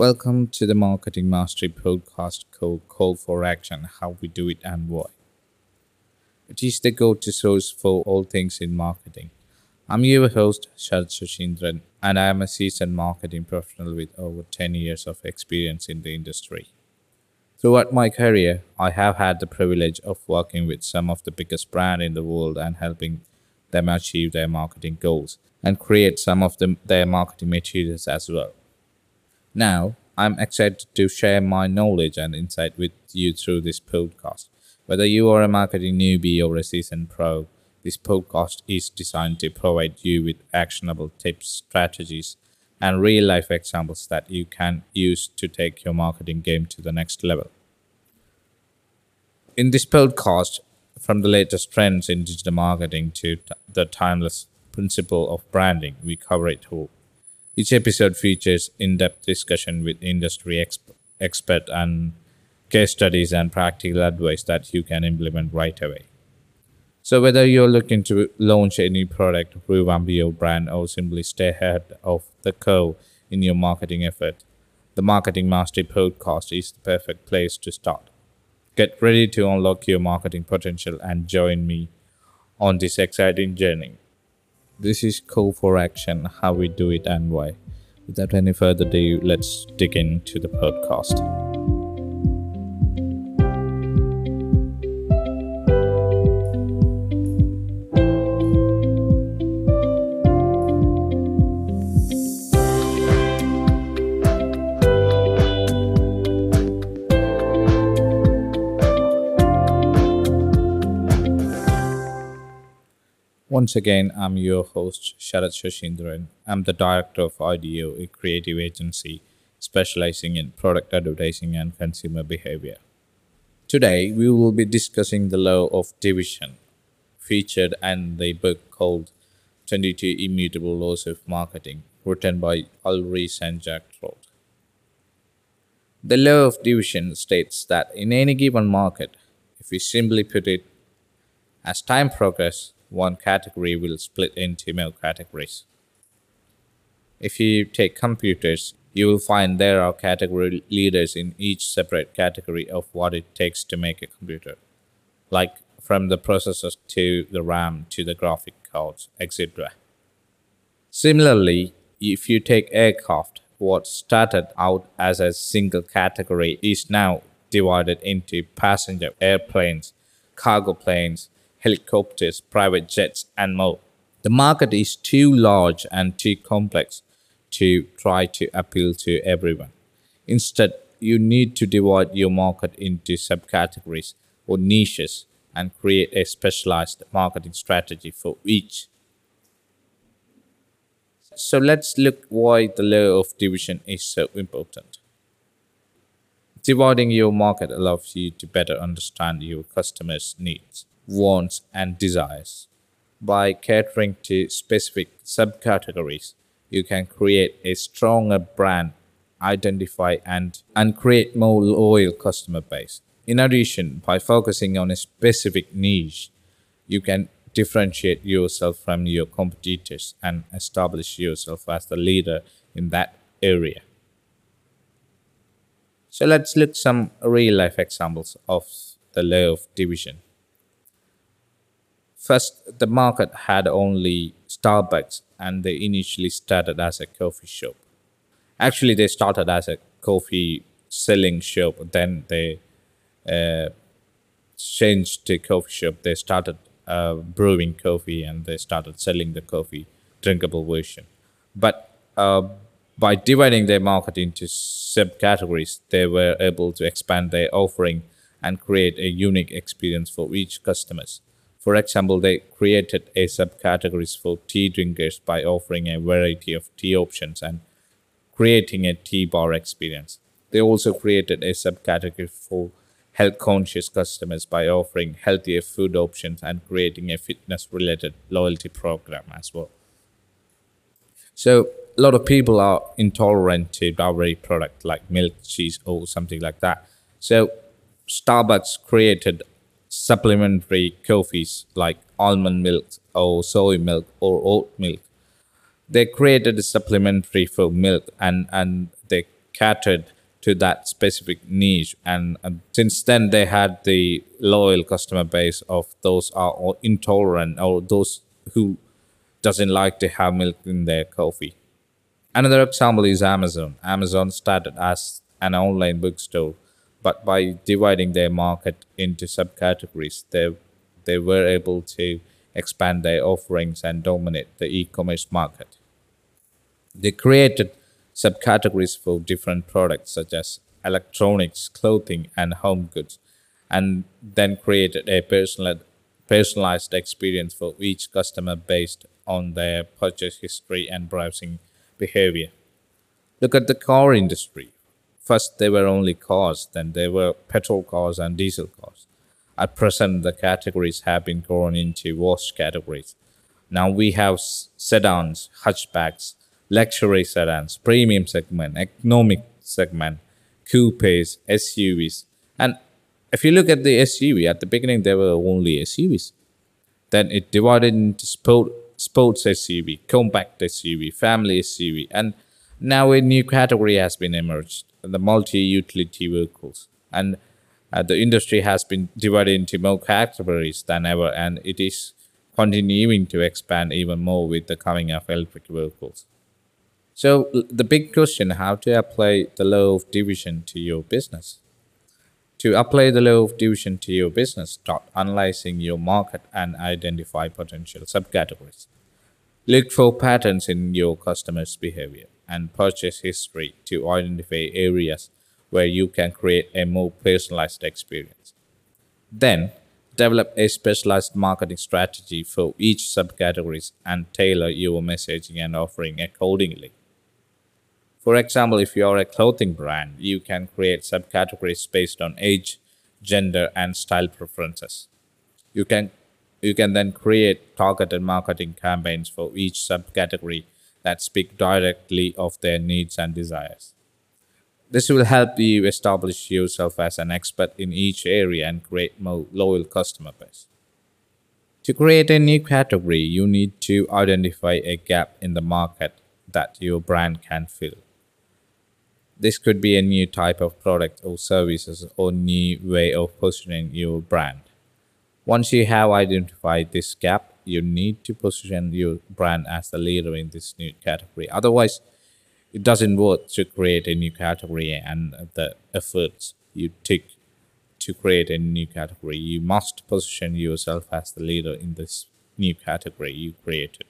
Welcome to the Marketing Mastery podcast called Call for Action How We Do It and Why. It is the go to source for all things in marketing. I'm your host, Sharad Shashindran, and I am a seasoned marketing professional with over 10 years of experience in the industry. Throughout my career, I have had the privilege of working with some of the biggest brands in the world and helping them achieve their marketing goals and create some of them, their marketing materials as well. Now, I'm excited to share my knowledge and insight with you through this podcast. Whether you are a marketing newbie or a seasoned pro, this podcast is designed to provide you with actionable tips, strategies, and real life examples that you can use to take your marketing game to the next level. In this podcast, from the latest trends in digital marketing to t- the timeless principle of branding, we cover it all. Each episode features in-depth discussion with industry exp- expert and case studies and practical advice that you can implement right away. So whether you're looking to launch a new product, revamp your brand, or simply stay ahead of the curve in your marketing effort, the Marketing Mastery podcast is the perfect place to start. Get ready to unlock your marketing potential and join me on this exciting journey. This is Call for Action How We Do It and Why. Without any further ado, let's dig into the podcast. Once again, I'm your host, Sharad Shashindran. I'm the director of IDEO, a creative agency specializing in product advertising and consumer behavior. Today, we will be discussing the law of division, featured in the book called 22 Immutable Laws of Marketing, written by Al Ries and Jack Trout. The law of division states that in any given market, if we simply put it as time progresses, one category will split into more categories. If you take computers, you will find there are category leaders in each separate category of what it takes to make a computer, like from the processors to the RAM to the graphic cards, etc. Similarly, if you take aircraft, what started out as a single category is now divided into passenger airplanes, cargo planes, helicopters, private jets, and more. The market is too large and too complex to try to appeal to everyone. Instead, you need to divide your market into subcategories or niches and create a specialized marketing strategy for each. So let's look why the law of division is so important. Dividing your market allows you to better understand your customers' needs wants, and desires. By catering to specific subcategories, you can create a stronger brand, identify and, and create more loyal customer base. In addition, by focusing on a specific niche, you can differentiate yourself from your competitors and establish yourself as the leader in that area. So let's look some real life examples of the law of division. First, the market had only Starbucks and they initially started as a coffee shop. Actually, they started as a coffee selling shop, then they uh, changed to coffee shop. They started uh, brewing coffee and they started selling the coffee drinkable version. But uh, by dividing their market into subcategories, they were able to expand their offering and create a unique experience for each customers. For example, they created a subcategories for tea drinkers by offering a variety of tea options and creating a tea bar experience. They also created a subcategory for health conscious customers by offering healthier food options and creating a fitness related loyalty program as well. So, a lot of people are intolerant to dairy product like milk, cheese, or something like that. So, Starbucks created supplementary coffees like almond milk or soy milk or oat milk. They created a supplementary for milk and, and they catered to that specific niche. And, and since then, they had the loyal customer base of those are intolerant or those who doesn't like to have milk in their coffee. Another example is Amazon. Amazon started as an online bookstore, but by dividing their market into subcategories, they they were able to expand their offerings and dominate the e-commerce market. They created subcategories for different products such as electronics, clothing, and home goods, and then created a personal, personalized experience for each customer based on their purchase history and browsing behavior. Look at the car industry. First, there were only cars, then there were petrol cars and diesel cars. At present, the categories have been grown into vast categories. Now we have sedans, hatchbacks, luxury sedans, premium segment, economic segment, coupes, SUVs. And if you look at the SUV, at the beginning there were only SUVs. Then it divided into sport, sports SUV, compact SUV, family SUV, and now a new category has been emerged, the multi-utility vehicles. And uh, the industry has been divided into more categories than ever, and it is continuing to expand even more with the coming of electric vehicles. So the big question, how to apply the law of division to your business? To apply the law of division to your business, start analyzing your market and identify potential subcategories. Look for patterns in your customers' behavior and purchase history to identify areas where you can create a more personalized experience. Then, develop a specialized marketing strategy for each subcategories and tailor your messaging and offering accordingly. For example, if you are a clothing brand, you can create subcategories based on age, gender, and style preferences. You can you can then create targeted marketing campaigns for each subcategory that speak directly of their needs and desires. This will help you establish yourself as an expert in each area and create more loyal customer base. To create a new category, you need to identify a gap in the market that your brand can fill. This could be a new type of product or services or new way of positioning your brand. Once you have identified this gap, you need to position your brand as the leader in this new category. Otherwise, it doesn't work to create a new category and the efforts you take to create a new category. You must position yourself as the leader in this new category you created.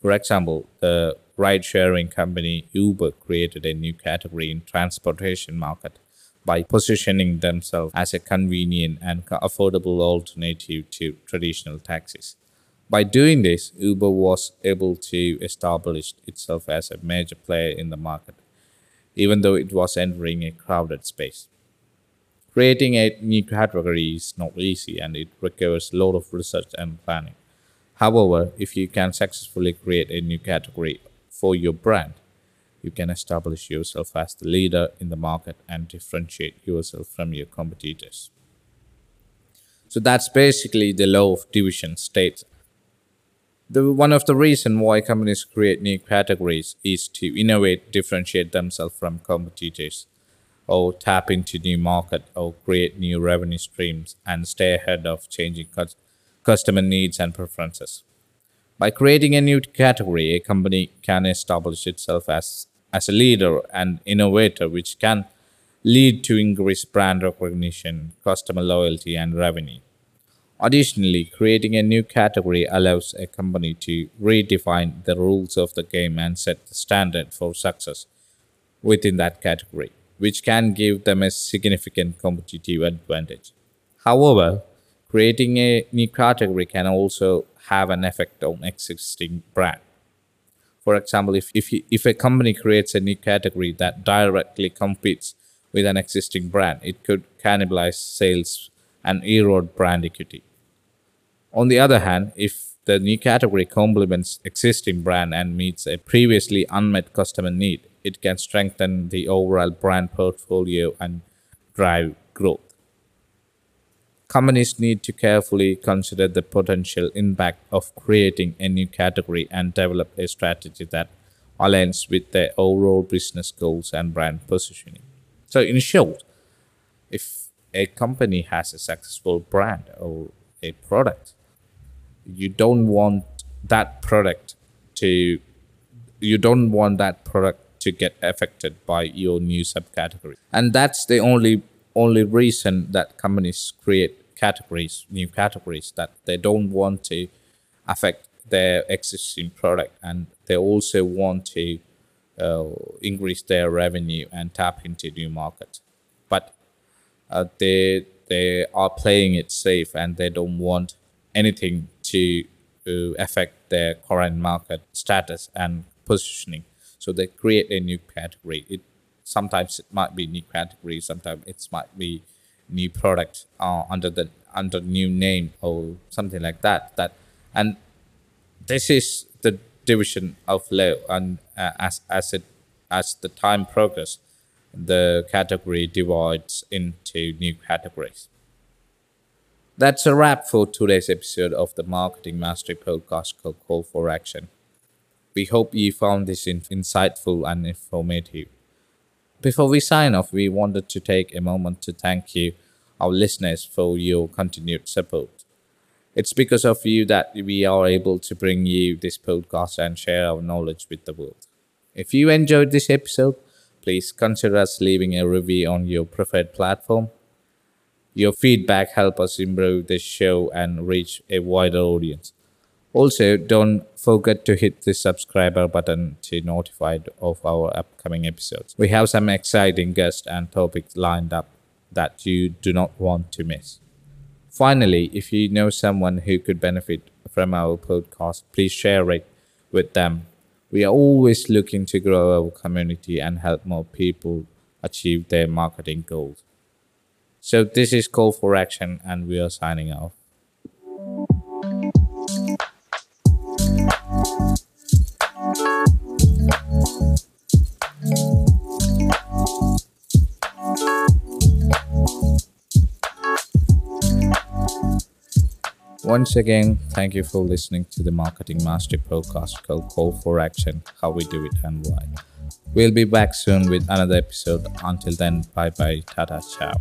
For example, the ride-sharing company Uber created a new category in transportation market by positioning themselves as a convenient and affordable alternative to traditional taxis. By doing this, Uber was able to establish itself as a major player in the market, even though it was entering a crowded space. Creating a new category is not easy and it requires a lot of research and planning. However, if you can successfully create a new category for your brand, you can establish yourself as the leader in the market and differentiate yourself from your competitors. So that's basically the law of division states. The, one of the reasons why companies create new categories is to innovate, differentiate themselves from competitors, or tap into new market, or create new revenue streams and stay ahead of changing customer needs and preferences. By creating a new category, a company can establish itself as, as a leader and innovator, which can lead to increased brand recognition, customer loyalty, and revenue. Additionally, creating a new category allows a company to redefine the rules of the game and set the standard for success within that category, which can give them a significant competitive advantage. However, Creating a new category can also have an effect on existing brand. For example, if, if, if a company creates a new category that directly competes with an existing brand, it could cannibalize sales and erode brand equity. On the other hand, if the new category complements existing brand and meets a previously unmet customer need, it can strengthen the overall brand portfolio and drive growth companies need to carefully consider the potential impact of creating a new category and develop a strategy that aligns with their overall business goals and brand positioning. So, in short, if a company has a successful brand or a product, you don't want that product to you don't want that product to get affected by your new subcategory and that's the only only reason that companies create categories new categories that they don't want to affect their existing product and they also want to uh, increase their revenue and tap into new markets but uh, they they are playing it safe and they don't want anything to uh, affect their current market status and positioning. So they create a new category. It sometimes it might be new category, sometimes it might be new product uh, under the under new name or something like that. That and this is the division of law, and uh, as as it as the time progresses, the category divides into new categories. That's a wrap for today's episode of the Marketing Mastery podcast called Call for Action. We hope you found this in- insightful and informative. Before we sign off, we wanted to take a moment to thank you, our listeners, for your continued support. It's because of you that we are able to bring you this podcast and share our knowledge with the world. If you enjoyed this episode, please consider us leaving a review on your preferred platform. Your feedback helps us improve the show and reach a wider audience. Also, don't forget to hit the subscriber button to be notified of our upcoming episodes. We have some exciting guests and topics lined up that you do not want to miss. Finally, if you know someone who could benefit from our podcast, please share it with them. We are always looking to grow our community and help more people achieve their marketing goals. So this is Call for Action and we are signing off. Once again, thank you for listening to the Marketing Master podcast called Call for Action How We Do It and Why. We'll be back soon with another episode. Until then, bye bye, tata, ciao.